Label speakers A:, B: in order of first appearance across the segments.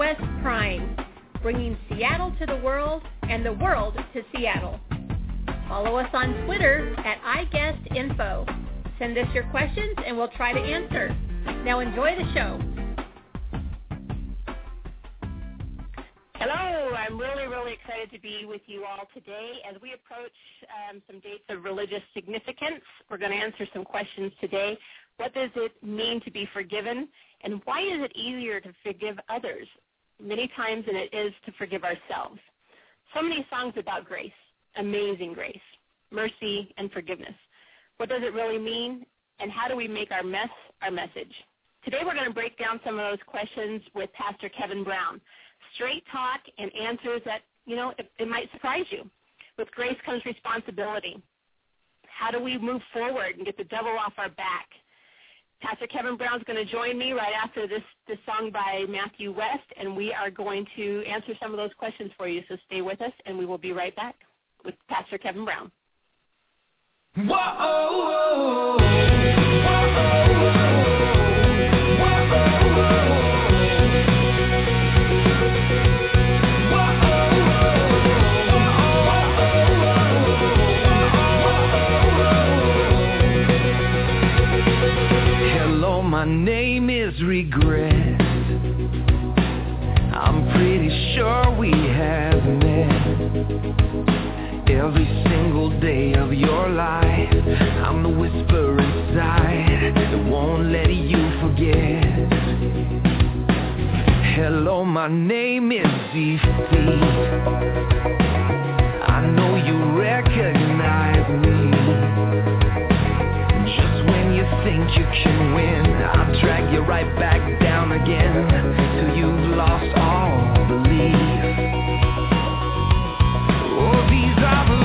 A: Northwest Prime, bringing Seattle to the world and the world to Seattle. Follow us on Twitter at iGuestInfo. Send us your questions and we'll try to answer. Now enjoy the show. Hello, I'm really, really excited to be with you all today. As we approach um, some dates of religious significance, we're going to answer some questions today. What does it mean to be forgiven? And why is it easier to forgive others many times than it is to forgive ourselves? So many songs about grace amazing grace, mercy, and forgiveness. What does it really mean, and how do we make our mess our message? Today we're going to break down some of those questions with Pastor Kevin Brown. Straight talk and answers that, you know, it, it might surprise you. With grace comes responsibility. How do we move forward and get the devil off our back? Pastor Kevin Brown is going to join me right after this, this song by Matthew West, and we are going to answer some of those questions for you. So stay with us, and we will be right back with Pastor Kevin Brown. Whoa,
B: name is regret. I'm pretty sure we have met every single day of your life. I'm the whisper inside that won't let you forget. Hello, my name is Defeat. I know you recognize me. Think you can win, I'll drag you right back down again till you've lost all belief.
A: Oh, I'm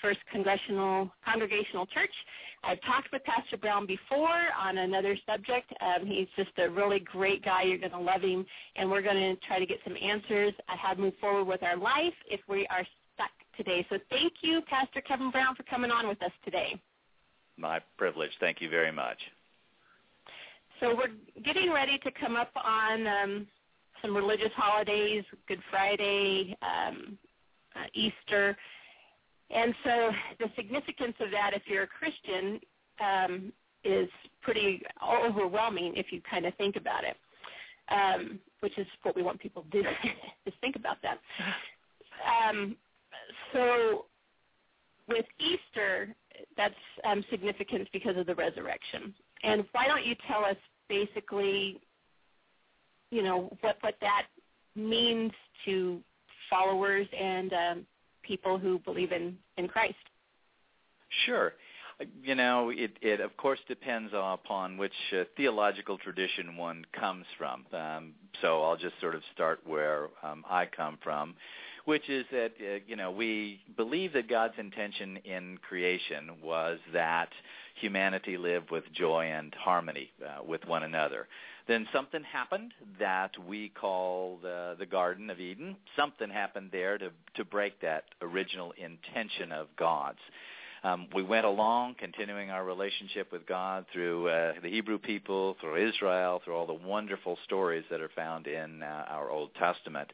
A: First Congregational Congregational Church. I've talked with Pastor Brown before on another subject. Um, he's just a really great guy. You're going to love him, and we're going to try to get some answers on how to move forward with our life if we are stuck today. So thank you, Pastor Kevin Brown, for coming on with us today.
C: My privilege. Thank you very much.
A: So we're getting ready to come up on um, some religious holidays, Good Friday, um, uh, Easter. And so the significance of that, if you're a Christian, um, is pretty overwhelming if you kind of think about it, um, which is what we want people to do, is think about that. Um, so with Easter, that's um, significant because of the resurrection. And why don't you tell us basically you know what what that means to followers and um, people who believe in in Christ.
C: Sure. You know, it, it of course depends upon which uh, theological tradition one comes from. Um, so I'll just sort of start where um, I come from, which is that uh, you know we believe that God's intention in creation was that humanity live with joy and harmony uh, with one another. Then something happened that we call the, the Garden of Eden. Something happened there to, to break that original intention of God's. Um, we went along, continuing our relationship with God through uh, the Hebrew people, through Israel, through all the wonderful stories that are found in uh, our Old Testament.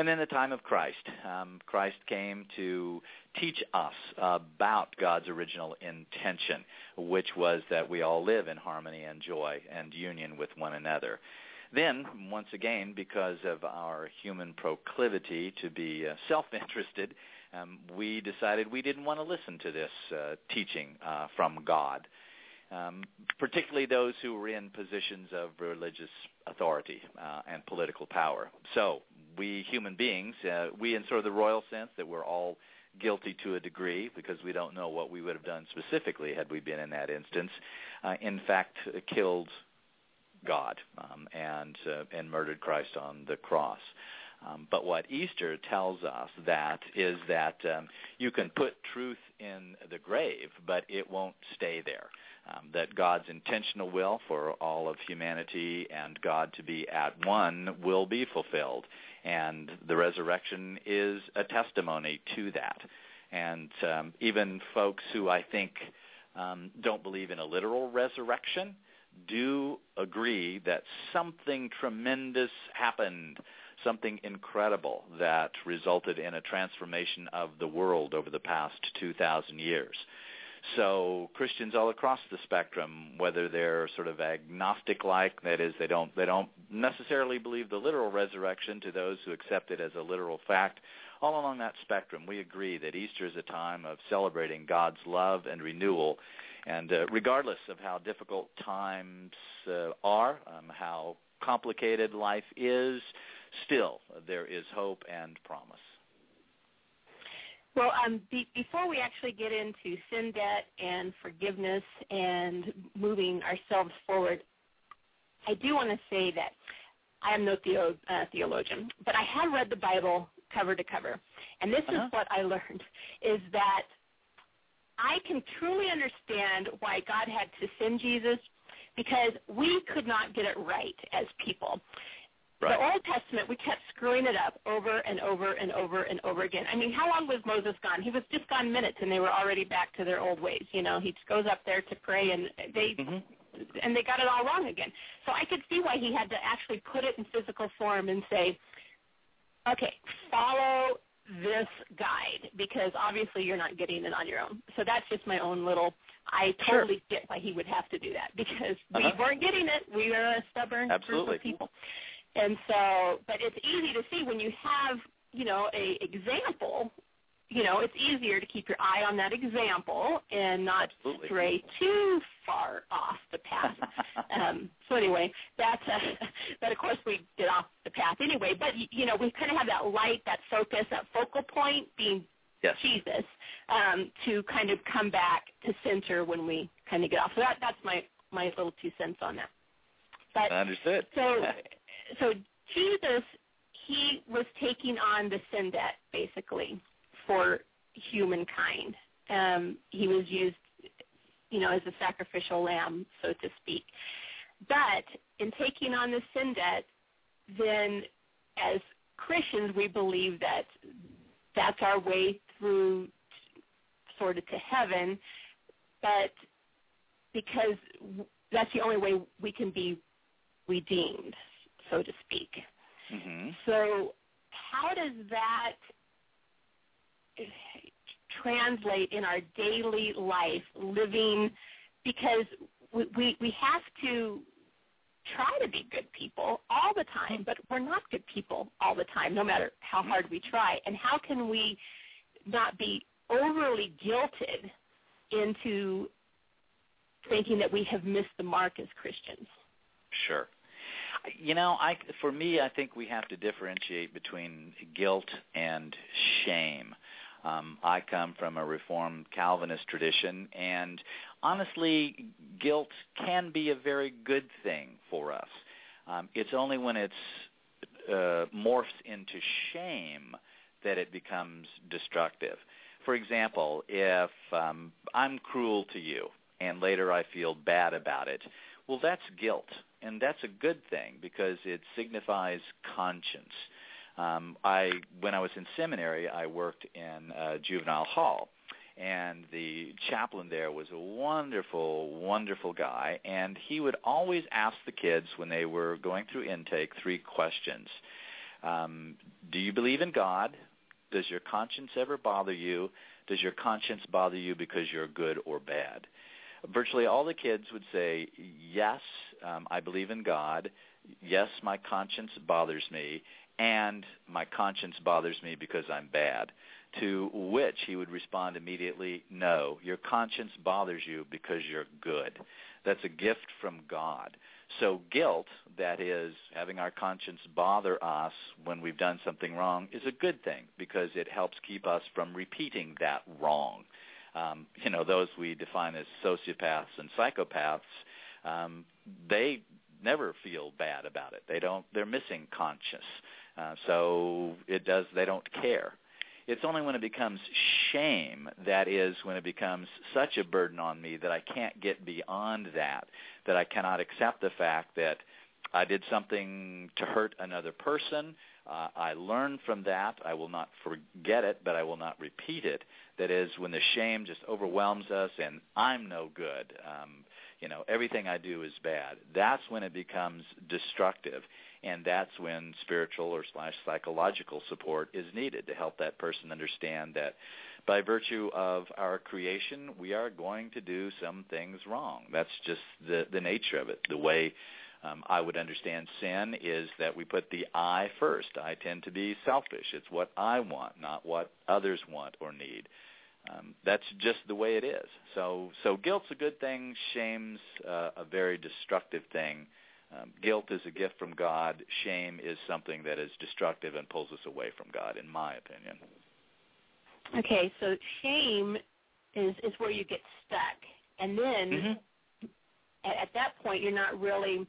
C: And then the time of Christ. Um, Christ came to teach us about God's original intention, which was that we all live in harmony and joy and union with one another. Then, once again, because of our human proclivity to be uh, self-interested, um, we decided we didn't want to listen to this uh, teaching uh, from God, um, particularly those who were in positions of religious authority uh, and political power. So we human beings, uh, we in sort of the royal sense that we're all guilty to a degree because we don't know what we would have done specifically had we been in that instance, uh, in fact killed God um, and uh, and murdered Christ on the cross. Um, but what Easter tells us that is that um, you can put truth in the grave, but it won't stay there. Um, that God's intentional will for all of humanity and God to be at one will be fulfilled and the resurrection is a testimony to that. And um, even folks who I think um, don't believe in a literal resurrection do agree that something tremendous happened, something incredible that resulted in a transformation of the world over the past 2,000 years. So Christians all across the spectrum, whether they're sort of agnostic-like, that is, they don't they don't necessarily believe the literal resurrection, to those who accept it as a literal fact, all along that spectrum, we agree that Easter is a time of celebrating God's love and renewal. And uh, regardless of how difficult times uh, are, um, how complicated life is, still there is hope and promise.
A: Well, um, be, before we actually get into sin debt and forgiveness and moving ourselves forward, I do want to say that I am no theo, uh, theologian, but I have read the Bible cover to cover, and this uh-huh. is what I learned: is that I can truly understand why God had to send Jesus because we could not get it right as people.
C: Right.
A: The Old Testament, we kept screwing it up over and over and over and over again. I mean, how long was Moses gone? He was just gone minutes, and they were already back to their old ways. You know, he just goes up there to pray, and they mm-hmm. and they got it all wrong again. So I could see why he had to actually put it in physical form and say, okay, follow this guide because obviously you're not getting it on your own. So that's just my own little. I totally
C: sure.
A: get why he would have to do that because
C: uh-huh.
A: we weren't getting it. We were a stubborn
C: Absolutely.
A: group of people. And so, but it's easy to see when you have, you know, a example, you know, it's easier to keep your eye on that example and not
C: Absolutely.
A: stray too far off the path. um, so anyway, that's, uh, but of course we get off the path anyway, but you know, we kind of have that light, that focus, that focal point being
C: yes.
A: Jesus um, to kind of come back to center when we kind of get off. So that, that's my, my little two cents on that.
C: But, Understood.
A: So so Jesus, he was taking on the sin debt basically for humankind. Um, he was used, you know, as a sacrificial lamb, so to speak. But in taking on the sin debt, then as Christians, we believe that that's our way through sort of to heaven, but because that's the only way we can be redeemed, so to speak.
C: Mm-hmm.
A: So how does that translate in our daily life living because we, we, we have to try to be good people all the time, but we're not good people all the time, no matter how hard we try. And how can we not be overly guilted into thinking that we have missed the mark as Christians?
C: Sure. You know, I for me, I think we have to differentiate between guilt and shame. Um, I come from a Reformed Calvinist tradition, and honestly, guilt can be a very good thing for us. Um, it's only when it's uh, morphs into shame that it becomes destructive. For example, if um, I'm cruel to you and later I feel bad about it, well, that's guilt, and that's a good thing because it signifies conscience. Um, I when I was in seminary, I worked in a juvenile hall, and the chaplain there was a wonderful, wonderful guy, and he would always ask the kids when they were going through intake three questions: um, Do you believe in God? Does your conscience ever bother you? Does your conscience bother you because you're good or bad? Virtually all the kids would say, yes, um, I believe in God. Yes, my conscience bothers me and my conscience bothers me because I'm bad. To which he would respond immediately, no, your conscience bothers you because you're good. That's a gift from God. So guilt, that is having our conscience bother us when we've done something wrong, is a good thing because it helps keep us from repeating that wrong. Um, you know, those we define as sociopaths and psychopaths, um, they never feel bad about it. They don't. They're missing conscience. Uh, so it does. They don't care. It's only when it becomes shame that is when it becomes such a burden on me that I can't get beyond that. That I cannot accept the fact that I did something to hurt another person. Uh, I learned from that. I will not forget it, but I will not repeat it. That is when the shame just overwhelms us, and I'm no good. Um, you know, everything I do is bad. That's when it becomes destructive and that's when spiritual or slash psychological support is needed to help that person understand that by virtue of our creation we are going to do some things wrong that's just the the nature of it the way um, I would understand sin is that we put the I first. I tend to be selfish. It's what I want, not what others want or need. Um, that's just the way it is. So, so guilt's a good thing. Shame's uh, a very destructive thing um, guilt is a gift from God. Shame is something that is destructive and pulls us away from God, in my opinion.
A: Okay, so shame is is where you get stuck, and then
C: mm-hmm.
A: at, at that point you're not really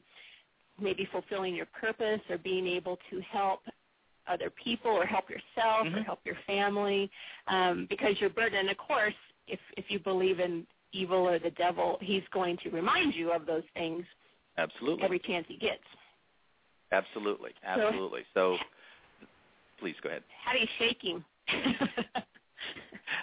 A: maybe fulfilling your purpose or being able to help other people or help yourself
C: mm-hmm.
A: or help your family um, because you're burdened. Of course, if if you believe in evil or the devil, he's going to remind you of those things
C: Absolutely.
A: Every chance he gets.
C: Absolutely. Absolutely. So, so please go ahead.
A: How do you shake him?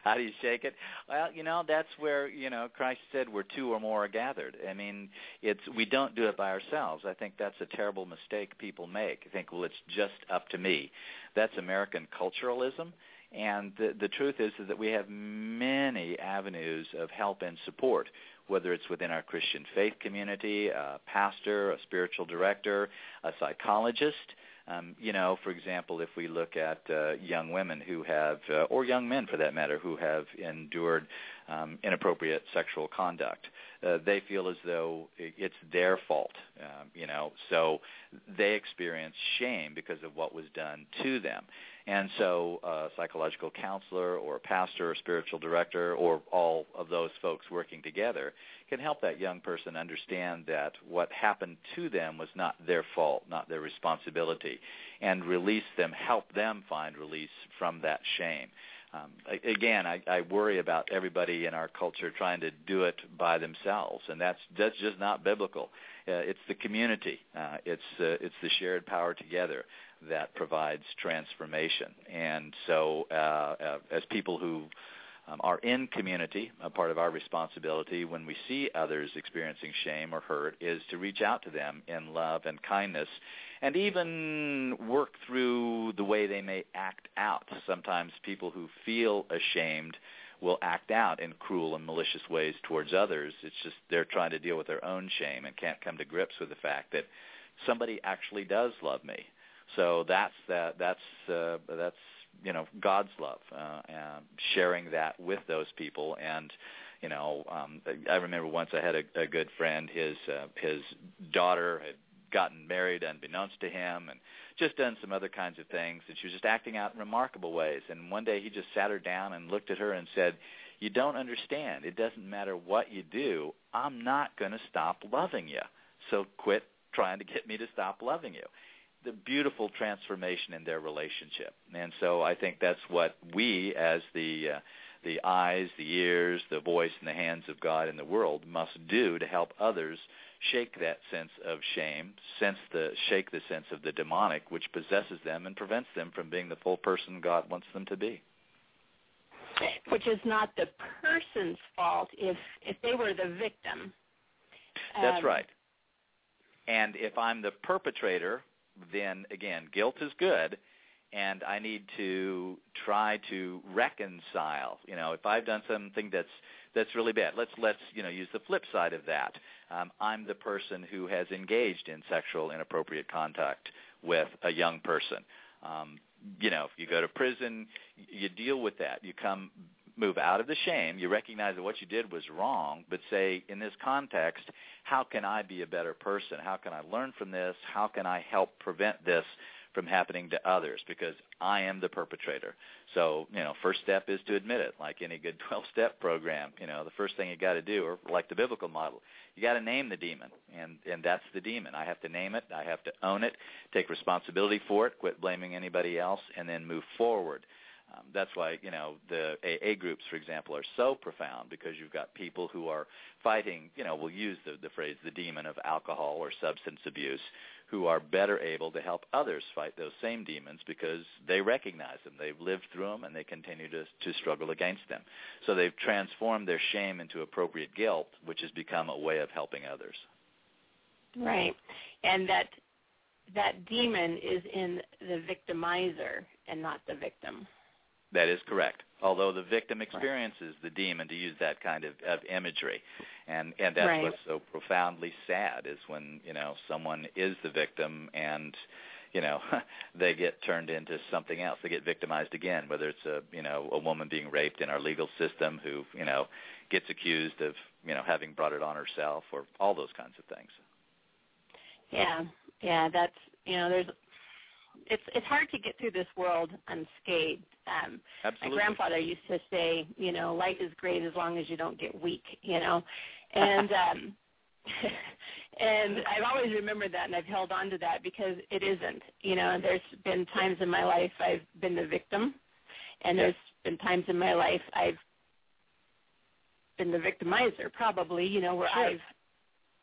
C: How do you shake it? Well, you know, that's where, you know, Christ said where two or more are gathered. I mean, it's we don't do it by ourselves. I think that's a terrible mistake people make. I think, well, it's just up to me. That's American culturalism. And the, the truth is, is that we have many avenues of help and support whether it's within our Christian faith community, a pastor, a spiritual director, a psychologist. Um, you know, for example, if we look at uh, young women who have, uh, or young men for that matter, who have endured um, inappropriate sexual conduct, uh, they feel as though it's their fault. Um, you know, so they experience shame because of what was done to them. And so, a psychological counselor or a pastor or spiritual director or all of those folks working together can help that young person understand that what happened to them was not their fault, not their responsibility, and release them, help them find release from that shame. Um, again, I, I worry about everybody in our culture trying to do it by themselves, and that's that's just not biblical. Uh, it's the community. Uh, it's uh, it's the shared power together that provides transformation. And so, uh, as people who um, are in community, a part of our responsibility when we see others experiencing shame or hurt is to reach out to them in love and kindness and even work through the way they may act out. Sometimes people who feel ashamed will act out in cruel and malicious ways towards others. It's just they're trying to deal with their own shame and can't come to grips with the fact that somebody actually does love me. So that's that that's uh, that's you know God's love, uh, and sharing that with those people. And you know, um, I remember once I had a, a good friend. His uh, his daughter had gotten married unbeknownst to him, and just done some other kinds of things. And she was just acting out in remarkable ways. And one day he just sat her down and looked at her and said, "You don't understand. It doesn't matter what you do. I'm not going to stop loving you. So quit trying to get me to stop loving you." The beautiful transformation in their relationship. And so I think that's what we as the uh, the eyes, the ears, the voice and the hands of God in the world must do to help others shake that sense of shame, sense the shake the sense of the demonic which possesses them and prevents them from being the full person God wants them to be.
A: Which is not the person's fault if if they were the victim.
C: That's um, right. And if I'm the perpetrator, then again, guilt is good, and I need to try to reconcile. You know, if I've done something that's that's really bad, let's let's you know use the flip side of that. Um, I'm the person who has engaged in sexual inappropriate contact with a young person. Um, you know, if you go to prison, you deal with that. You come move out of the shame. You recognize that what you did was wrong, but say, in this context, how can I be a better person? How can I learn from this? How can I help prevent this from happening to others? Because I am the perpetrator. So, you know, first step is to admit it, like any good 12-step program. You know, the first thing you got to do, or like the biblical model, you got to name the demon, and and that's the demon. I have to name it. I have to own it, take responsibility for it, quit blaming anybody else, and then move forward. Um, that's why you know the AA groups, for example, are so profound because you've got people who are fighting. You know, we'll use the, the phrase "the demon of alcohol" or substance abuse, who are better able to help others fight those same demons because they recognize them, they've lived through them, and they continue to to struggle against them. So they've transformed their shame into appropriate guilt, which has become a way of helping others.
A: Right, and that that demon is in the victimizer and not the victim.
C: That is correct. Although the victim experiences the demon, to use that kind of, of imagery, and and that's
A: right.
C: what's so profoundly sad is when you know someone is the victim and you know they get turned into something else. They get victimized again, whether it's a you know a woman being raped in our legal system who you know gets accused of you know having brought it on herself or all those kinds of things.
A: Yeah, yeah, that's you know there's it's it's hard to get through this world unscathed. Um,
C: Absolutely.
A: My grandfather used to say, you know, life is great as long as you don't get weak. You know, and um, and I've always remembered that, and I've held on to that because it isn't. You know, there's been times in my life I've been the victim, and there's been times in my life I've been the victimizer, probably. You know, where
C: sure.
A: I've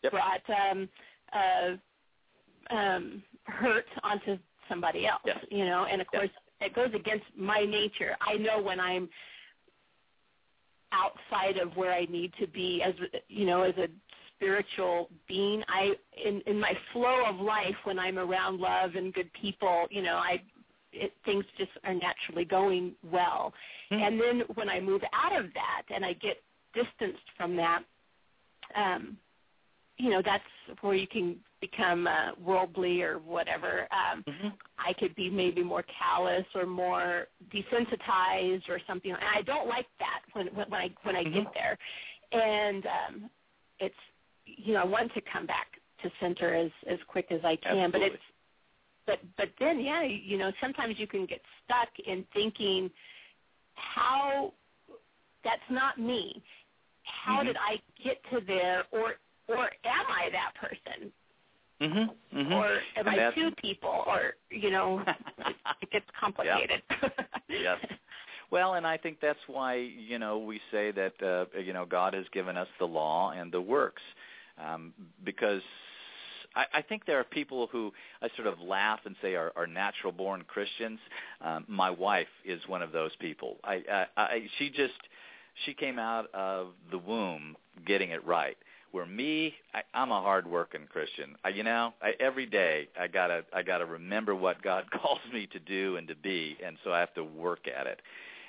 C: yep.
A: brought um, uh, um, hurt onto somebody else,
C: yeah.
A: you know, and of
C: yeah.
A: course it goes against my nature. I know when I'm outside of where I need to be as you know, as a spiritual being. I in in my flow of life when I'm around love and good people, you know, I it, things just are naturally going well.
C: Mm-hmm.
A: And then when I move out of that and I get distanced from that, um, you know, that's where you can become uh, worldly or whatever. Um,
C: mm-hmm.
A: I could be maybe more callous or more desensitized or something. And I don't like that when when, when I when I
C: mm-hmm.
A: get there. And um, it's you know I want to come back to center as as quick as I can,
C: Absolutely.
A: but it's but but then yeah, you know, sometimes you can get stuck in thinking how that's not me. How
C: mm-hmm.
A: did I get to there, or or am I that person?
C: Mm-hmm, mm-hmm.
A: Or am
C: and
A: I two people? Or you know, it gets complicated.
C: yes. Well, and I think that's why you know we say that uh, you know God has given us the law and the works, um, because I, I think there are people who I sort of laugh and say are, are natural born Christians. Um, my wife is one of those people. I, I, I she just she came out of the womb getting it right. Where me, I, I'm a hard working Christian. I, you know, I, every day I gotta I gotta remember what God calls me to do and to be, and so I have to work at it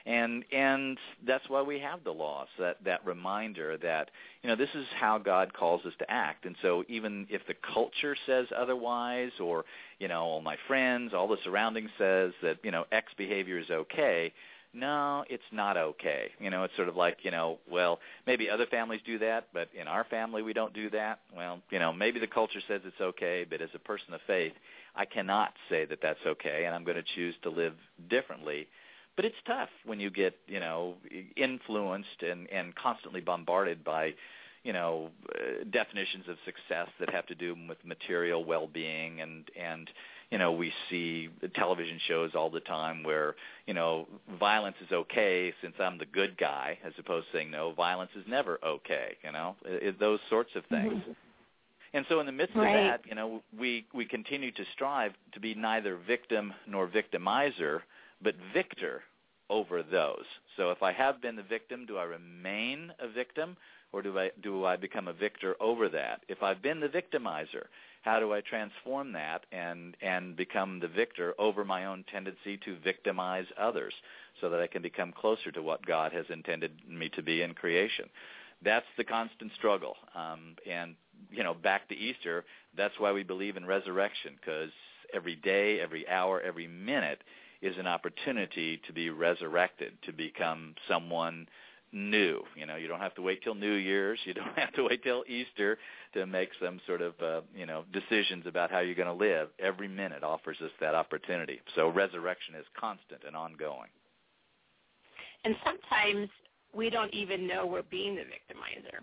C: and and that's why we have the laws that that reminder that you know this is how God calls us to act and so even if the culture says otherwise or you know all my friends all the surrounding says that you know X behavior is okay no, it's not okay. You know, it's sort of like, you know, well, maybe other families do that, but in our family we don't do that. Well, you know, maybe the culture says it's okay, but as a person of faith, I cannot say that that's okay, and I'm going to choose to live differently but it's tough when you get you know influenced and and constantly bombarded by you know uh, definitions of success that have to do with material well-being and and you know we see television shows all the time where you know violence is okay since I'm the good guy as opposed to saying no violence is never okay you know it, it, those sorts of things mm-hmm. and so in the midst
A: right.
C: of that you know we we continue to strive to be neither victim nor victimizer but victor over those. So if I have been the victim, do I remain a victim or do I do I become a victor over that? If I've been the victimizer, how do I transform that and and become the victor over my own tendency to victimize others so that I can become closer to what God has intended me to be in creation? That's the constant struggle. Um, and you know, back to Easter, that's why we believe in resurrection because every day, every hour, every minute is an opportunity to be resurrected, to become someone new. You know, you don't have to wait till New Year's. You don't have to wait till Easter to make some sort of, uh, you know, decisions about how you're going to live. Every minute offers us that opportunity. So resurrection is constant and ongoing.
A: And sometimes we don't even know we're being the victimizer.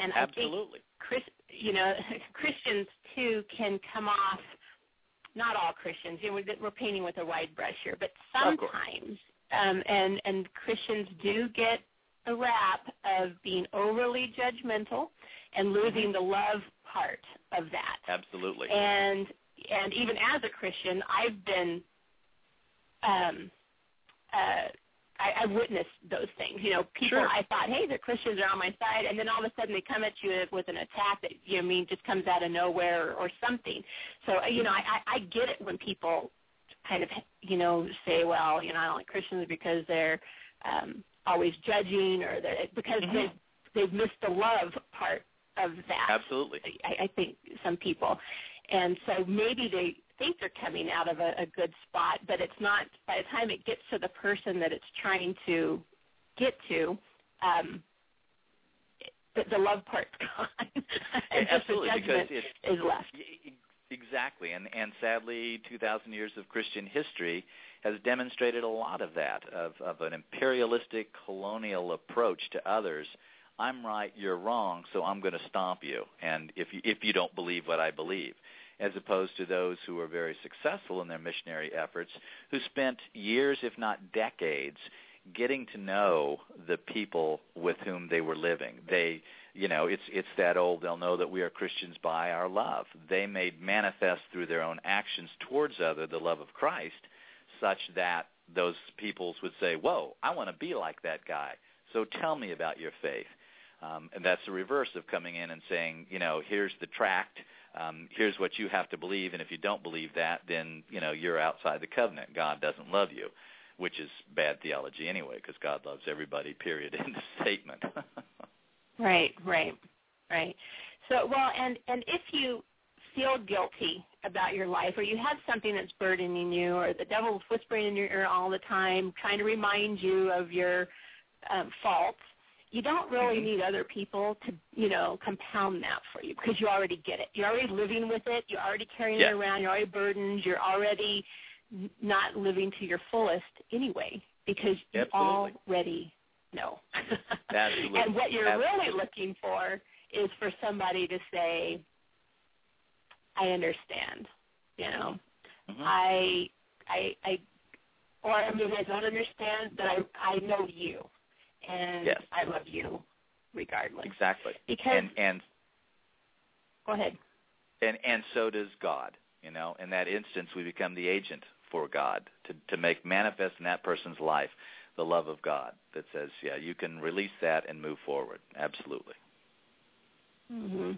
A: And
C: Absolutely.
A: I think, Chris, you know, Christians too can come off not all Christians. You know, we're painting with a wide brush here, but sometimes, um, and and Christians do get a rap of being overly judgmental and losing the love part of that.
C: Absolutely.
A: And and even as a Christian, I've been um, uh, I, I witnessed those things. You know, people
C: sure.
A: I thought, hey, the Christians are on my side, and then all of a sudden they come at you with an attack that you know, I mean just comes out of nowhere or, or something. So uh, you know, I, I, I get it when people kind of you know say, well, you know, I don't like Christians because they're um, always judging or they're, because mm-hmm. they've they've missed the love part of that.
C: Absolutely.
A: I, I think some people, and so maybe they think they're coming out of a, a good spot, but it's not. By the time it gets to the person that it's trying to get to, um, the, the love part's gone. and
C: Absolutely,
A: just the judgment
C: because
A: is left.
C: Exactly, and and sadly, 2,000 years of Christian history has demonstrated a lot of that, of of an imperialistic colonial approach to others. I'm right, you're wrong, so I'm going to stomp you. And if you if you don't believe what I believe, as opposed to those who were very successful in their missionary efforts, who spent years, if not decades, getting to know the people with whom they were living. They, you know, it's it's that old. They'll know that we are Christians by our love. They made manifest through their own actions towards other the love of Christ, such that those peoples would say, "Whoa, I want to be like that guy." So tell me about your faith. Um, and that's the reverse of coming in and saying, you know, here's the tract um, here's what you have to believe, and if you don't believe that, then you know you're outside the covenant. God doesn't love you, which is bad theology anyway, because God loves everybody. Period. In the statement.
A: right, right, right. So, well, and and if you feel guilty about your life, or you have something that's burdening you, or the devil's whispering in your ear all the time, trying to remind you of your um, faults, you don't really need other people to, you know, compound that for you because you already get it. You're already living with it. You're already carrying
C: Yeah.
A: it around. You're already burdened. You're already not living to your fullest anyway because you
C: Absolutely.
A: already know.
C: Absolutely.
A: and what you're
C: Absolutely.
A: really looking for is for somebody to say, "I understand." You know,
C: Mhm.
A: I, I, I, or I mean, I don't understand, but I, I know you, and
C: Yes.
A: I love you, regardless.
C: Exactly.
A: Because
C: And and
A: go ahead.
C: and and so does God. You know, in that instance, we become the agent for God to to make manifest in that person's life the love of God that says, yeah, you can release that and move forward. Absolutely.
A: hmm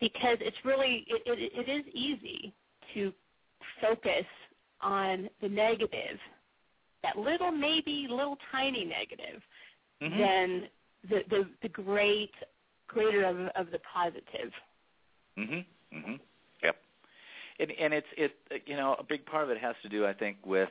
A: Because it's really it, it, it is easy to focus on the negative, that little maybe little tiny negative,
C: Mhm.
A: than the, the the great greater of of the positive.
C: Mhm. Mhm. Yep. And and it's it you know a big part of it has to do I think with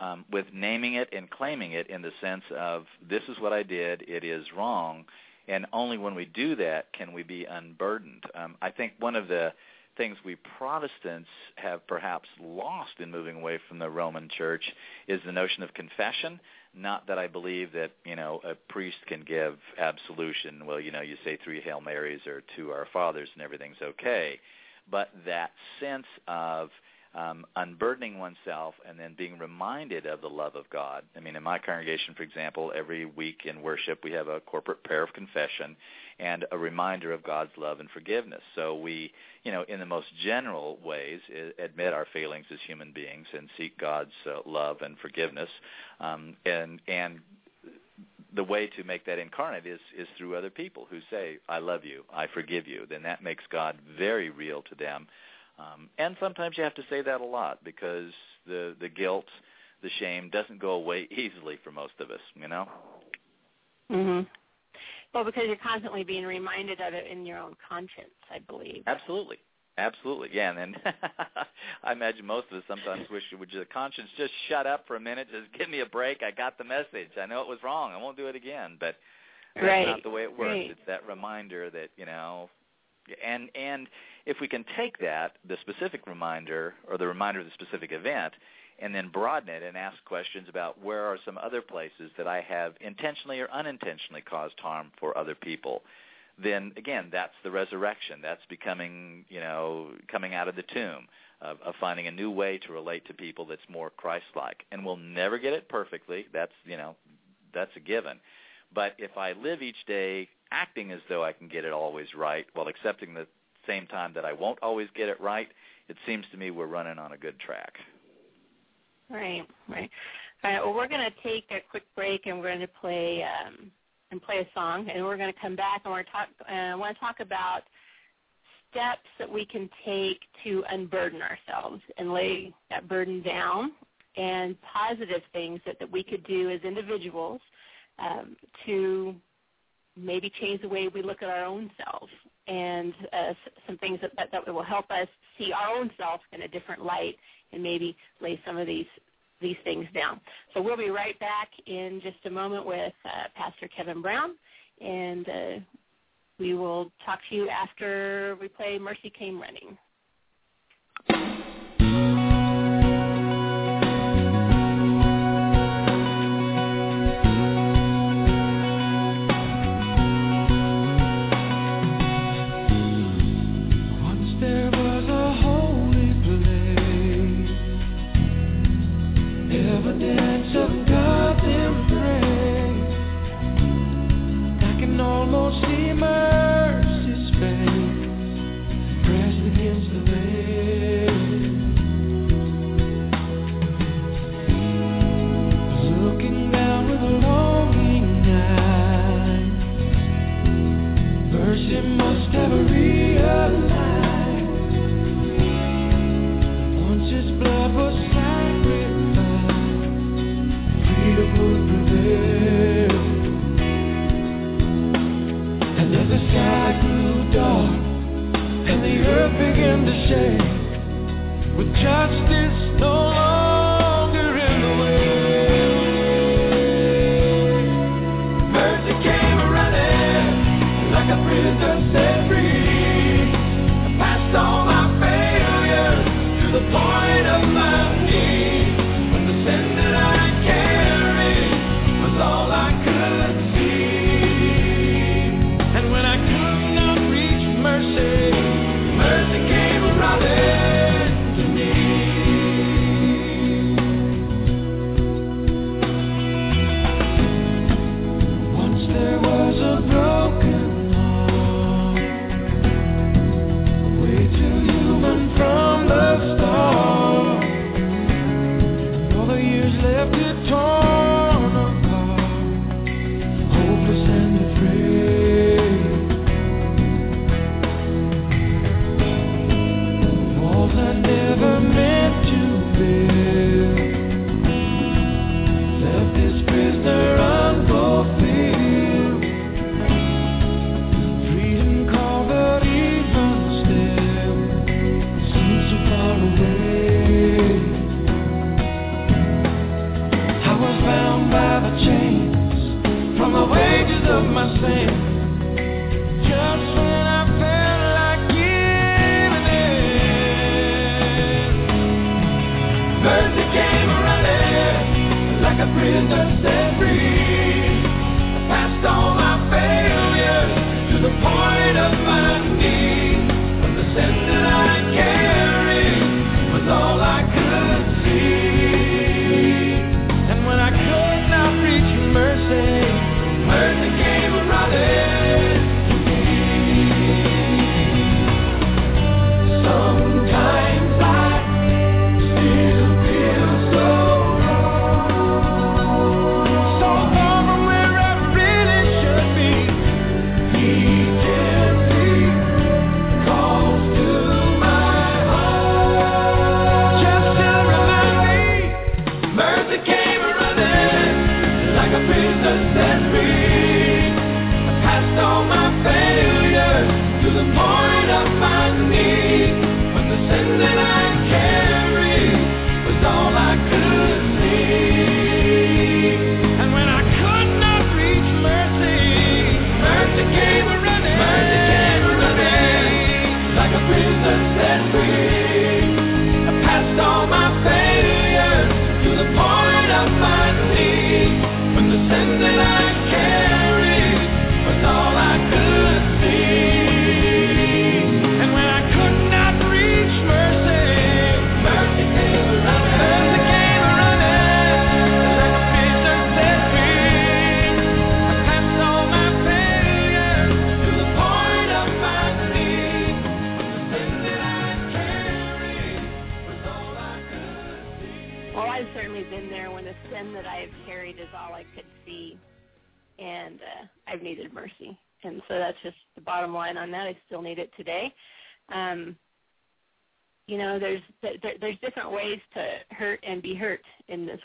C: um, with naming it and claiming it in the sense of this is what I did, it is wrong, and only when we do that can we be unburdened. Um, I think one of the things we Protestants have perhaps lost in moving away from the Roman Church is the notion of confession. Not that I believe that you know a priest can give absolution. Well, you know, you say three Hail Marys or two Our Fathers and everything's okay, but that sense of um, unburdening oneself and then being reminded of the love of God. I mean, in my congregation, for example, every week in worship we have a corporate prayer of confession and a reminder of God's love and forgiveness. So we, you know, in the most general ways, admit our failings as human beings and seek God's uh, love and forgiveness. Um, and and the way to make that incarnate is is through other people who say, "I love you, I forgive you." Then that makes God very real to them. Um, and sometimes you have to say that a lot because the the guilt, the shame doesn't go away easily for most of us. You know.
A: hmm Well, because you're constantly being reminded of it in your own conscience, I believe.
C: Absolutely. Absolutely, yeah, and then I imagine most of us sometimes wish would your conscience just shut up for a minute, just give me a break. I got the message. I know it was wrong. I won't do it again. But that's
A: Right,
C: not the way it works.
A: right.
C: It's that reminder that you know, and and if we can take that, the specific reminder or the reminder of the specific event, and then broaden it and ask questions about where are some other places that I have intentionally or unintentionally caused harm for other people then again, that's the resurrection. That's becoming, you know, coming out of the tomb, of, of finding a new way to relate to people that's more Christ-like. And we'll never get it perfectly. That's, you know, that's a given. But if I live each day acting as though I can get it always right, while accepting the same time that I won't always get it right, it seems to me we're running on a good track.
A: Right, right. All right. Well, we're going to take a quick break, and we're going to play um, and play a song, and we're going to come back, and we're talk. Uh, I want to talk about steps that we can take to unburden ourselves and lay that burden down, and positive things that, that we could do as individuals um, to maybe change the way we look at our own selves and uh, some things that, that, that will help us see our own self in a different light and maybe lay some of these these things down. So we'll be right back in just a moment with uh, Pastor Kevin Brown, and uh, we will talk to you after we play Mercy Came Running.
B: Evidence shake with just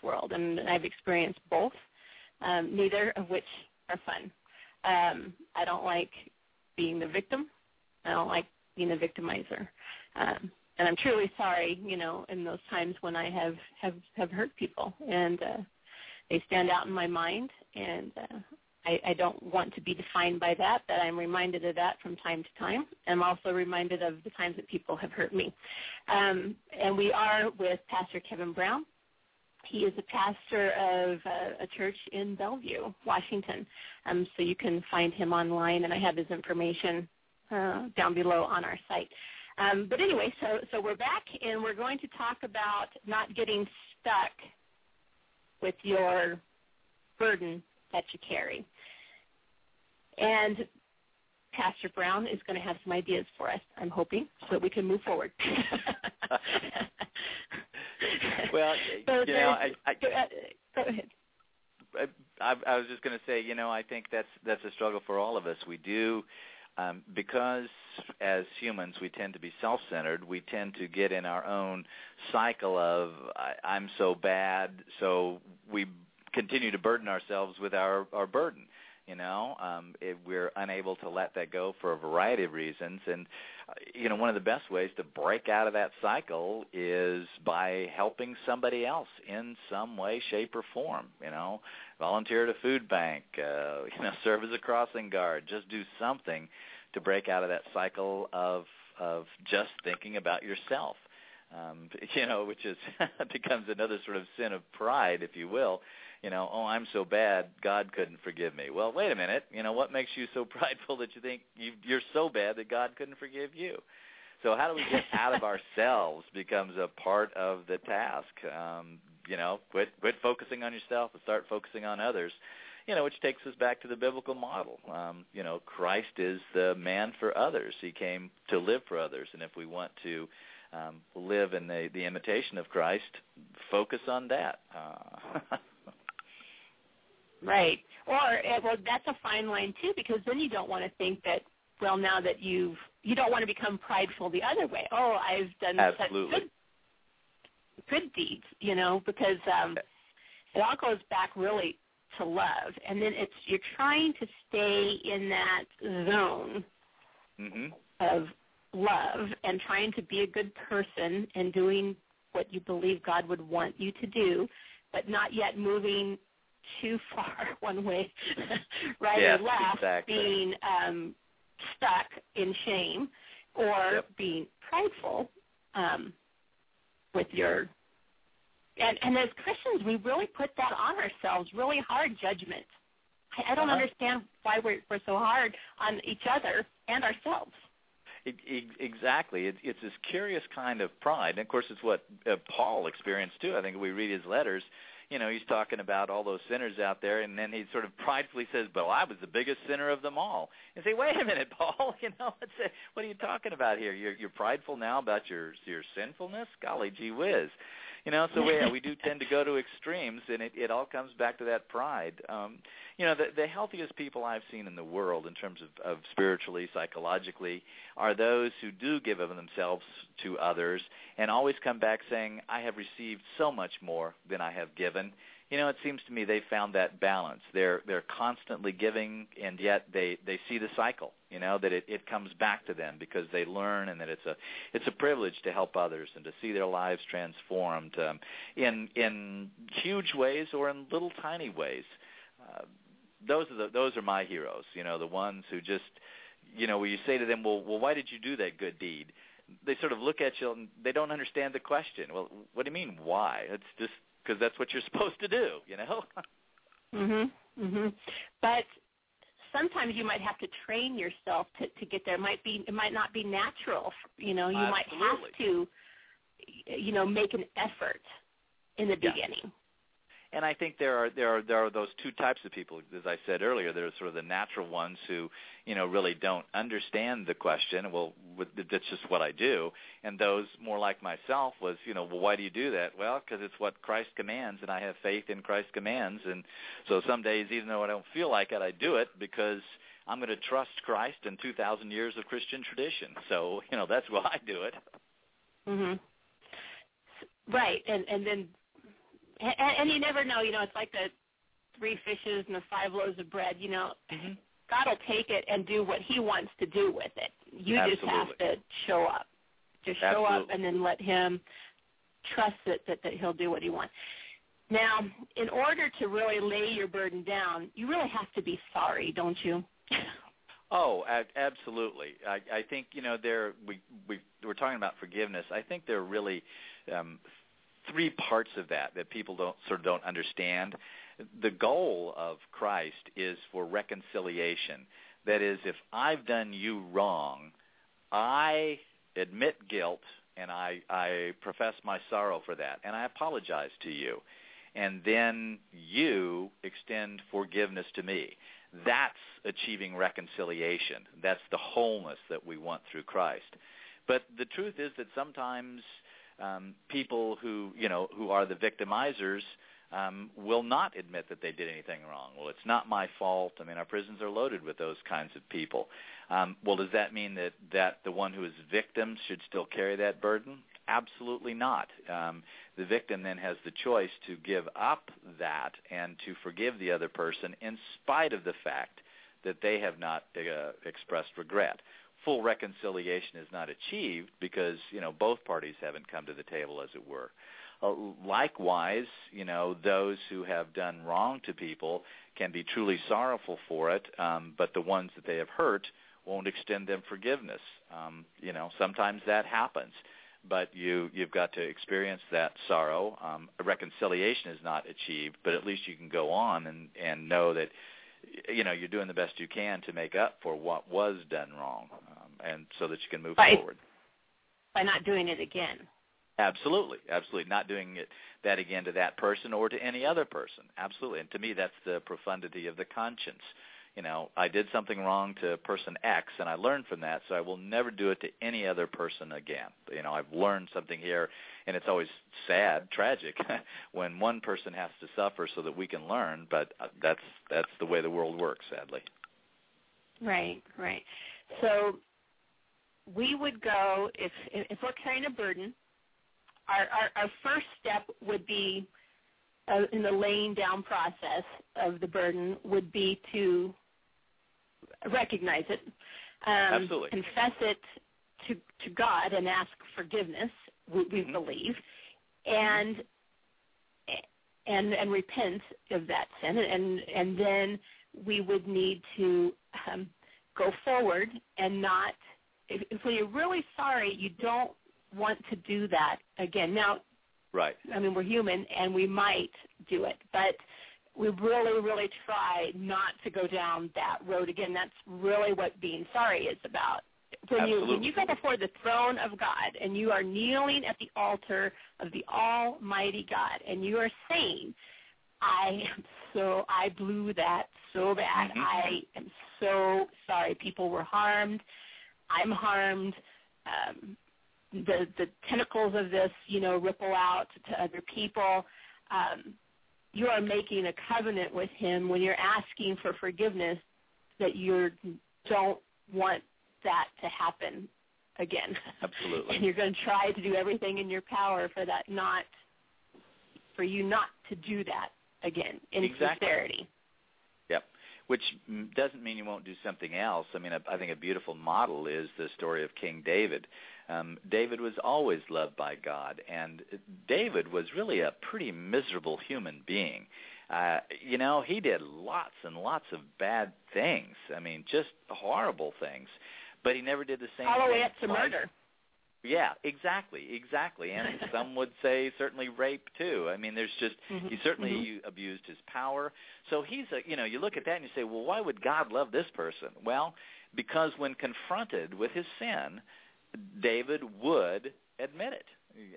B: when I have experienced both. Neither of which are fun. I don't like being the victim. I don't like being the victimizer. And I'm truly sorry, you know, in those times
A: when I have have hurt people, and uh, they stand out in my mind, and uh, I, I don't want to be defined by that. That I'm reminded of that from time to time. I'm also reminded of the times that people have hurt me. Um, and we are with Pastor Kevin Brown. He is a pastor of uh, a church in Bellevue, Washington. Um, so you can find him online, and I have his information uh, down below on our site. Um, but anyway, so so we're back, and we're going to talk about not getting stuck with your burden that you carry. And Pastor Brown is going to have some ideas for us, I'm hoping, so that we can move forward.
C: well, so you know, I, I,
A: go ahead.
C: I, I was just going to say, you know, I think that's that's a struggle for all of us. We do um, because as humans we tend to be self-centered, we tend to get in our own cycle of I, I'm so bad, so we continue to burden ourselves with our our burden. You know, um, if we're unable to let that go for a variety of reasons, and uh, you know, one of the best ways to break out of that cycle is by helping somebody else in some way, shape, or form. You know, volunteer at a food bank, uh, you know, serve as a crossing guard, just do something to break out of that cycle of of just thinking about yourself. Um, you know, which is becomes another sort of sin of pride, if you will. You know, oh, I'm so bad, God couldn't forgive me. Well, wait a minute. You know, what makes you so prideful that you think you, you're so bad that God couldn't forgive you? So how do we get out of ourselves becomes a part of the task. Um, you know, quit quit focusing on yourself and start focusing on others. You know, which takes us back to the biblical model. Um, you know, Christ is the man for others. He came to live for others, and if we want to um, live in the the imitation of Christ, focus on that. Uh,
A: right. Or eh, well, that's a fine line too, because then you don't want to think that well, now that you've you don't want to become prideful the other way. Oh, I've done
C: Absolutely.
A: such good good deeds, you know, because um, it all goes back really to love, and then it's you're trying to stay in that zone
C: mm-hmm.
A: of love and trying to be a good person and doing what you believe God would want you to do, but not yet moving too far one way, right
C: yes,
A: or left,
C: exactly.
A: being um, stuck in shame or
C: Yep.
A: being prideful um, with your and, and as Christians, we really put that on ourselves, really hard judgment. I, I don't
C: Uh-huh.
A: understand why we're, we're so hard on each other and ourselves.
C: Exactly. It's, this curious kind of pride. And of course, it's what uh, Paul experienced too. I think we read his letters, you know, he's talking about all those sinners out there, and then he sort of pridefully says, "But I was the biggest sinner of them all." And say, "Wait a minute, Paul. You know, what's it, what are you talking about here? You're, you're prideful now about your your sinfulness? Golly gee whiz." You know, so yeah, we do tend to go to extremes, and it, it all comes back to that pride. Um, you know, the, the healthiest people I've seen in the world, in terms of, of spiritually, psychologically, are those who do give of themselves to others, and always come back saying, "I have received so much more than I have given." You know, it seems to me they found that balance. They're they're constantly giving, and yet they they see the cycle. You know that it it comes back to them because they learn, and that it's a it's a privilege to help others and to see their lives transformed um, in in huge ways or in little tiny ways. Uh, those are the those are my heroes. You know, the ones who just you know, where you say to them, "Well, well, why did you do that good deed?" They sort of look at you and they don't understand the question. Well, what do you mean why? It's just because that's what you're supposed to do, you know.
A: Mhm. Mhm. But sometimes you might have to train yourself to to get there. It might be it might not be natural. You know, you might have to you know, make an effort in the
C: Yeah.
A: beginning.
C: And I think there are there are there are those two types of people, as I said earlier. There are sort of the natural ones who, you know, really don't understand the question. Well, that's just what I do. And those more like myself was, you know, well, why do you do that? Well, because it's what Christ commands, and I have faith in Christ's commands. And so some days, even though I don't feel like it, I do it because I'm going to trust Christ and 2,000 years of Christian tradition. So, you know, that's why I do it.
A: Mhm. Right, and and then and, and you never know. You know, it's like the three fishes and the five loaves of bread. You know,
C: Mhm.
A: God will take it and do what He wants to do with it. You just have to show up. Just show up and then let Him trust that, that that He'll do what He wants. Now, in order to really lay your burden down, you really have to be sorry, don't you?
C: Oh, absolutely. I, I think you know there we we we're talking about forgiveness. I think there are really um, three parts of that that people don't sort of don't understand. The goal of Christ is for reconciliation. That is, if I've done you wrong, I admit guilt and I I profess my sorrow for that and I apologize to you. And then you extend forgiveness to me that's achieving reconciliation. That's the wholeness that we want through Christ. But the truth is that sometimes um, people who you know who are the victimizers um, will not admit that they did anything wrong. Well, it's not my fault. I mean, our prisons are loaded with those kinds of people. Um, well, does that mean that that the one who is victim should still carry that burden? Absolutely not. Um, the victim then has the choice to give up that and to forgive the other person in spite of the fact that they have not uh, expressed regret. Full reconciliation is not achieved because you know both parties haven't come to the table, as it were. Uh, likewise, you know those who have done wrong to people can be truly sorrowful for it, um, but the ones that they have hurt won't extend them forgiveness. Um, you know, sometimes that happens, but you you've got to experience that sorrow. Um, reconciliation is not achieved, but at least you can go on and and know that you know you're doing the best you can to make up for what was done wrong, um, and so that you can move
A: by,
C: forward
A: by not doing it again.
C: Absolutely, absolutely, not doing it that again to that person or to any other person. Absolutely, and to me that's the profundity of the conscience. You know, I did something wrong to person X, and I learned from that, so I will never do it to any other person again. You know, I've learned something here, and it's always sad, tragic, when one person has to suffer so that we can learn. But uh, that's that's the way the world works, sadly.
A: Right, right. So we would go if if we're carrying a burden. Our our, our first step would be uh, in the laying down process of the burden would be to recognize it, um,
C: Absolutely.
A: confess it to to God, and ask forgiveness. We, we
C: Mhm.
A: believe, and and and repent of that sin, and and then we would need to um, go forward and not. If, if we're really sorry, you don't want to do that again. Now,
C: Right.
A: I mean, we're human, and we might do it, but we really, really try not to go down that road again. That's really what being sorry is about. When you when you go before the throne of God and you are kneeling at the altar of the Almighty God and you are saying, "I am so I blew that so bad.
C: Mhm.
A: I am so sorry. People were harmed. I'm harmed." Um, the the tentacles of this, you know, ripple out to other people. Um, you are making a covenant with Him when you're asking for forgiveness that you don't want that to happen again.
C: Absolutely.
A: and you're going to try to do everything in your power for that not for you not to do that again in
C: Exactly.
A: sincerity.
C: Yep. Which doesn't mean you won't do something else. I mean, I, I think a beautiful model is the story of King David. Um, David was always loved by God, and David was really a pretty miserable human being. Uh, you know, he did lots and lots of bad things. I mean, just horrible things. But he never did the same
A: All the way up to murder.
C: Yeah, exactly, exactly. And some would say certainly rape too. I mean, there's just
A: Mhm,
C: he certainly
A: mhm.
C: abused his power. So he's a you know, you look at that and you say, "Well, why would God love this person?" Well, because when confronted with his sin, David would admit it.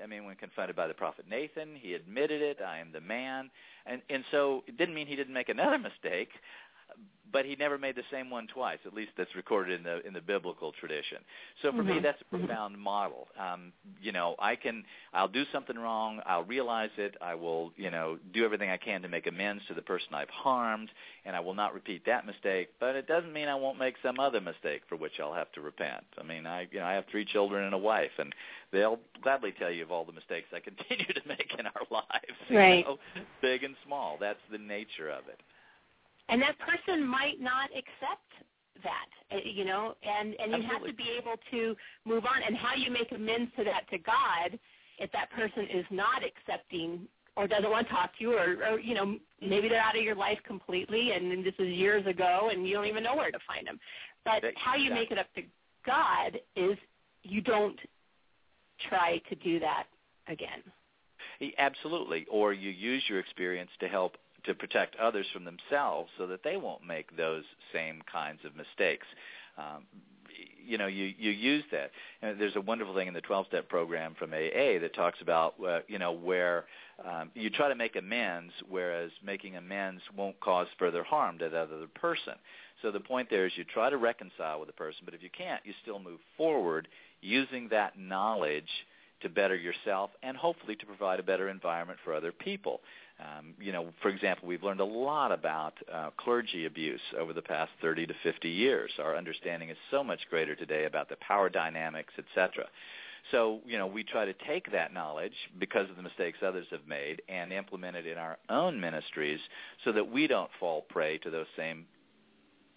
C: I mean, when confronted by the prophet Nathan, he admitted it, "I am the man." And and so it didn't mean he didn't make another mistake, but he never made the same one twice. At least that's recorded in the in the biblical tradition. So for me,
A: Mhm,
C: that's a
A: mhm.
C: profound model. Um, you know, I can I'll do something wrong, I'll realize it, I will you know do everything I can to make amends to the person I've harmed, and I will not repeat that mistake. But it doesn't mean I won't make some other mistake for which I'll have to repent. I mean, I you know I have three children and a wife, and they'll gladly tell you of all the mistakes I continue to make in our lives. you
A: Right.
C: know, big and small. That's the nature of it.
A: And that person might not accept that uh, you know and and you have to be able to move on. And how you make amends to that to god if that person is not accepting or doesn't want to talk to you or, or you know maybe they're out of your life completely and, this is years ago and you don't even know where to find them. But how you make it up to god is you don't try to do that again.
C: Absolutely. Or you use your experience to help to protect others from themselves so that they won't make those same kinds of mistakes. Um, you know, you you use that. And there's a wonderful thing in the 12-step program from AA that talks about, uh, you know, where um, you try to make amends, whereas making amends won't cause further harm to that other person. So the point there is you try to reconcile with the person, but if you can't, you still move forward using that knowledge to better yourself and hopefully to provide a better environment for other people. Um, you know, for example, we've learned a lot about uh, clergy abuse over the past 30 to 50 years. Our understanding is so much greater today about the power dynamics, etc. So, you know, we try to take that knowledge because of the mistakes others have made and implement it in our own ministries so that we don't fall prey to those same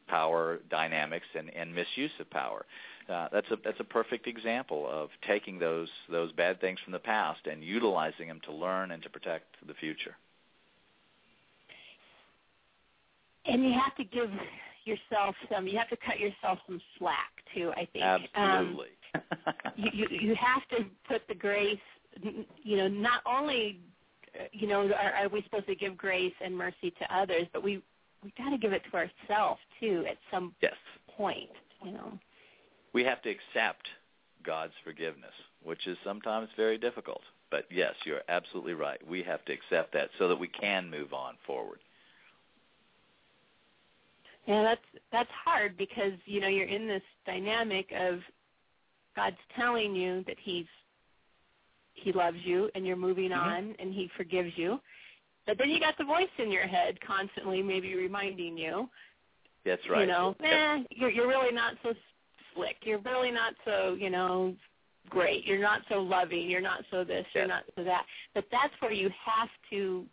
C: power dynamics and, and misuse of power. Uh, that's a that's a perfect example of taking those those bad things from the past and utilizing them to learn and to protect the future.
A: And you have to give yourself some. You have to cut yourself some slack too. I think.
C: Absolutely.
A: Um, you, you you have to put the grace. You know, not only you know are, are we supposed to give grace and mercy to others, but we we got to give it to ourselves too at some
C: yes.
A: point. You know.
C: We have to accept God's forgiveness, which is sometimes very difficult. But yes, you're absolutely right. We have to accept that so that we can move on forward.
A: Yeah, that's that's hard because you know you're in this dynamic of God's telling you that He's He loves you and you're moving
C: mm-hmm.
A: on and He forgives you, but then you got the voice in your head constantly, maybe reminding you.
C: That's right.
A: You know,
C: yep.
A: eh, you're you're really not so slick. You're really not so you know great. You're not so loving. You're not so this. You're not so that. But that's where you have to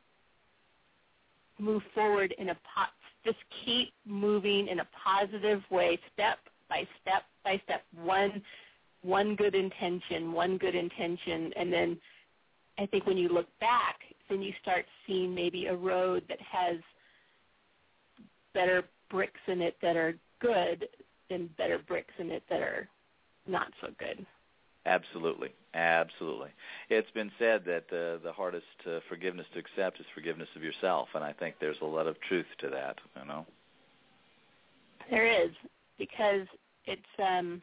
A: move forward in a po- just keep moving in a positive way, step by step by step. One one good intention, one good intention, and then I think when you look back, then you start seeing maybe a road that has better bricks in it that are good than better bricks in it that are not so good.
C: Absolutely, absolutely. It's been said that uh, the hardest uh, forgiveness to accept is forgiveness of yourself, and I think there's a lot of truth to that. You know,
A: there is because it's um,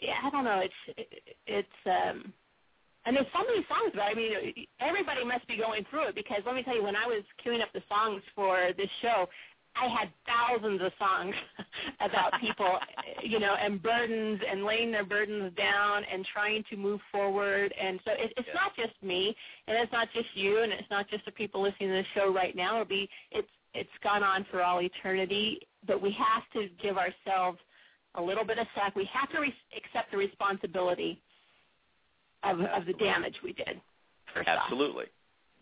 A: yeah, I don't know, it's it's um, and there's so many songs about. It. I mean, everybody must be going through it because let me tell you, when I was queuing up the songs for this show, I had thousands of songs about people, you know, and burdens and laying their burdens down and trying to move forward. And so it, it's yeah. not just me, and it's not just you, and it's not just the people listening to the show right now. It'll be it's it's gone on for all eternity. But we have to give ourselves a little bit of slack. We have to re- accept the responsibility of of the damage we did.
C: Absolutely.
A: Off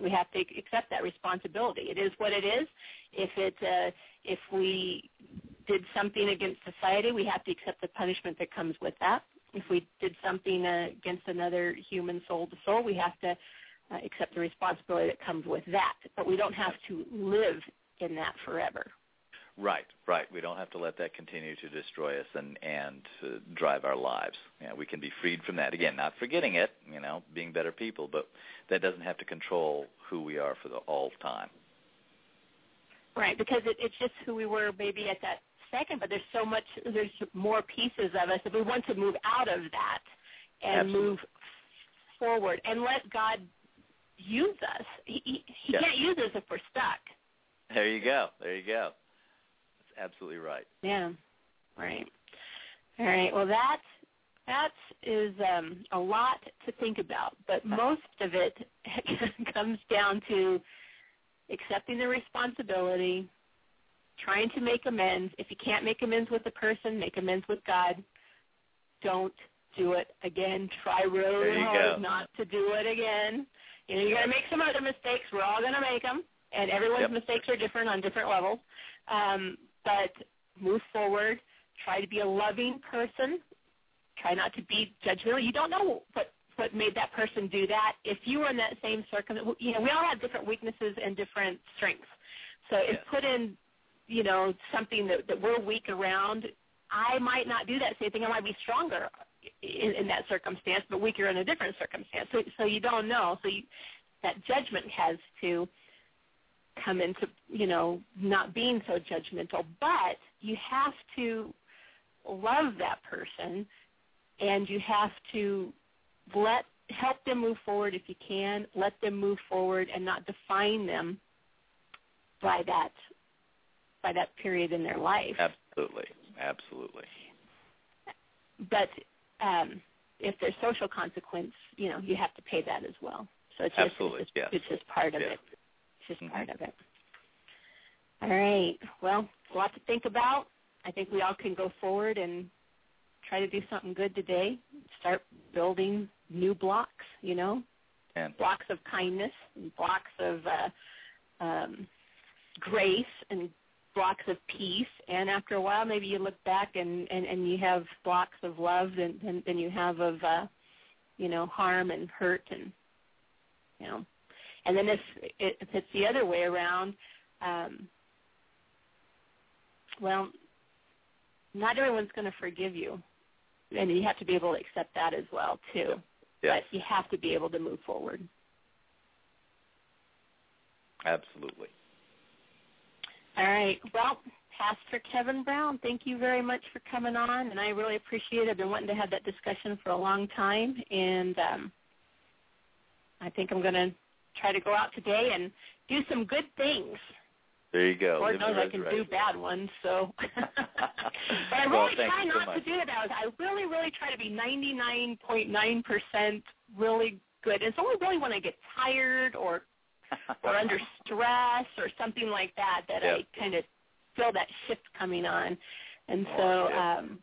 A: we have to accept that responsibility. It is what it is. If it uh, if we did something against society, we have to accept the punishment that comes with that. If we did something uh, against another human soul to soul, we have to uh, accept the responsibility that comes with that. But we don't have to live in that forever.
C: Right, right. We don't have to let that continue to destroy us and and uh, drive our lives. Yeah, we can be freed from that. Again, not forgetting it, you know, being better people, but that doesn't have to control who we are for the all time.
A: Right, because it, it's just who we were maybe at that second, but there's so much, there's more pieces of us that we want to move out of that and
C: Absolutely.
A: move forward and let God use us. He, he, he
C: yes.
A: can't use us if we're stuck.
C: There you go. There you go That's absolutely right.
A: Yeah. Right. All right. Well, that that is um, a lot to think about, but most of it comes down to accepting the responsibility, trying to make amends. If you can't make amends with the person, make amends with God. Don't do it again. Try really hard
C: go.
A: not to do it again. You know, you're going to make some other mistakes. We're all going to make them, and everyone's
C: yep.
A: mistakes are different on different levels. Um, but move forward. Try to be a loving person. Try not to be judgmental. You don't know what what made that person do that. If you were in that same circumstance, you know, we all have different weaknesses and different strengths. So if put in, you know, something that, that we're weak around, I might not do that same thing. I might be stronger in, in that circumstance, but weaker in a different circumstance. So, so you don't know. So you, that judgment has to come into you know not being so judgmental but you have to love that person and you have to let help them move forward if you can let them move forward and not define them by that by that period in their life
C: absolutely absolutely
A: but um if there's social consequence you know you have to pay that as well so it's
C: absolutely
A: just, it's,
C: yes.
A: it's just part of
C: yes.
A: it it's just
C: mm-hmm.
A: part of it. All right. Well, a lot to think about. I think we all can go forward and try to do something good today. Start building new blocks. You know,
C: And
A: blocks of kindness, and blocks of uh, um, grace, and blocks of peace. And after a while, maybe you look back and and, and you have blocks of love than than, than you have of uh, you know harm and hurt and you know. And then if if it's the other way around, um, well, not everyone's going to forgive you, and you have to be able to accept that as well too. But you have to be able to move forward.
C: absolutely.
A: All right. Well, Pastor Kevin Brown, thank you very much for coming on, and I really appreciate it. I've been wanting to have that discussion for a long time, and um, I think I'm going to try to go out today and do some good things.
C: There you go.
A: Lord knows I can do bad ones, so. but I really
C: thank
A: try
C: you so
A: not to do that. I, I really, really try to be 99.9% really good. And it's only really when I get tired or or under stress or something like that that
C: Yep.
A: I kind of feel that shift coming on. And
C: Oh,
A: so
C: yep.
A: um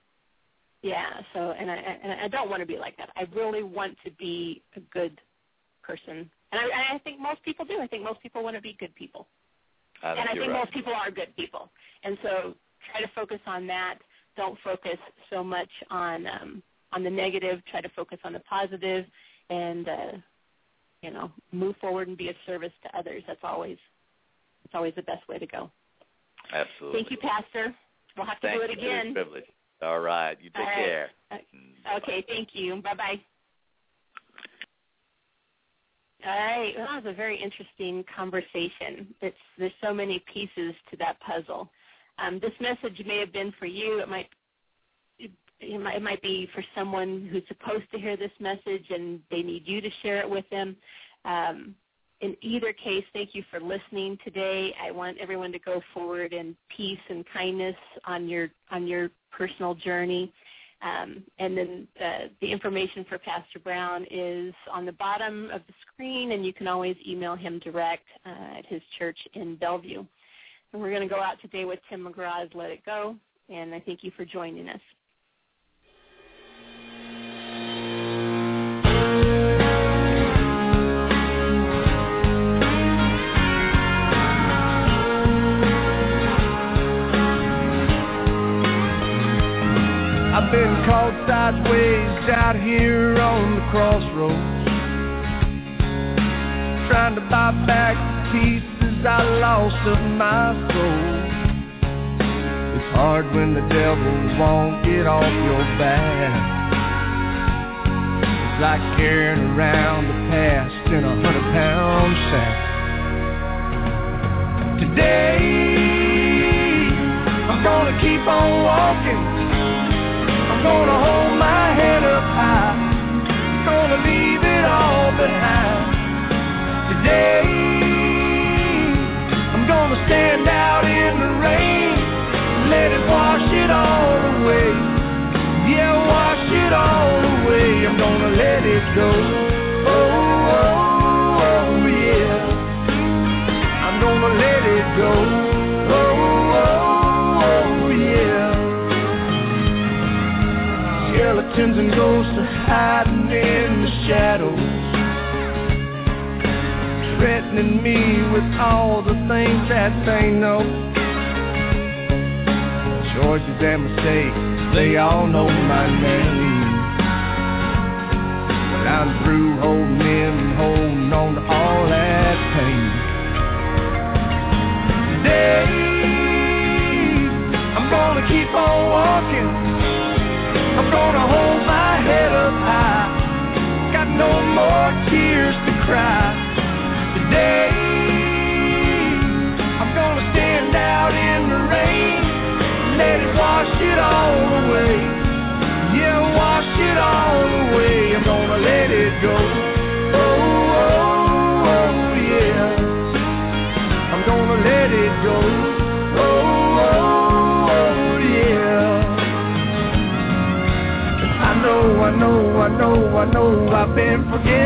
A: yeah, so and I and I don't want to be like that. I really want to be a good person. And I, I think most people do. I think most people want to be good people
C: I
A: and I think
C: right.
A: most people are good people. And so try to focus on that. Don't focus so much on um, on the negative. Try to focus on the positive, and uh, you know, move forward and be of service to others. That's always it's always the best way to go.
C: Absolutely.
A: Thank you, Pastor. We'll have to
C: Thank
A: do it
C: you for this
A: again.
C: privilege. All right. You take
A: right.
C: care.
A: Uh, Okay, thank you. Bye bye. All right, well, that was a very interesting conversation. It's there's so many pieces to that puzzle. Um, this message may have been for you. It might it, might it might be for someone who's supposed to hear this message and they need you to share it with them. Um, in either case, thank you for listening today. I want everyone to go forward in peace and kindness on your on your personal journey. Um, and then the, the information for Pastor Brown is on the bottom of the screen, and you can always email him direct uh, at his church in Bellevue. And we're going to go out today with Tim McGraw's Let It Go, and I thank you for joining us.
B: Sideways out here on the crossroads. Trying to buy back the pieces I lost of my soul. It's hard when the devil won't get off your back. It's like carrying around the past in a hundred pound sack. Today I'm gonna keep on walking gonna hold my head up high. Gonna leave it all behind. Today, I'm gonna stand out in the rain. Let it wash it all away. Yeah, wash it all away. I'm gonna let it go. Oh, oh, oh, yeah. I'm gonna let it go. Skeletons and ghosts are hiding in the shadows. Threatening me with all the things that they know. Choices and mistakes, they all know my name. But I'm through holding in holding on to all that pain. Today, I'm gonna keep on walking gonna hold my head up high. Got no more tears to cry. Today, I'm gonna stand out in the rain. Let it wash it all away. Yeah, wash it all away. I'm gonna let it go. Know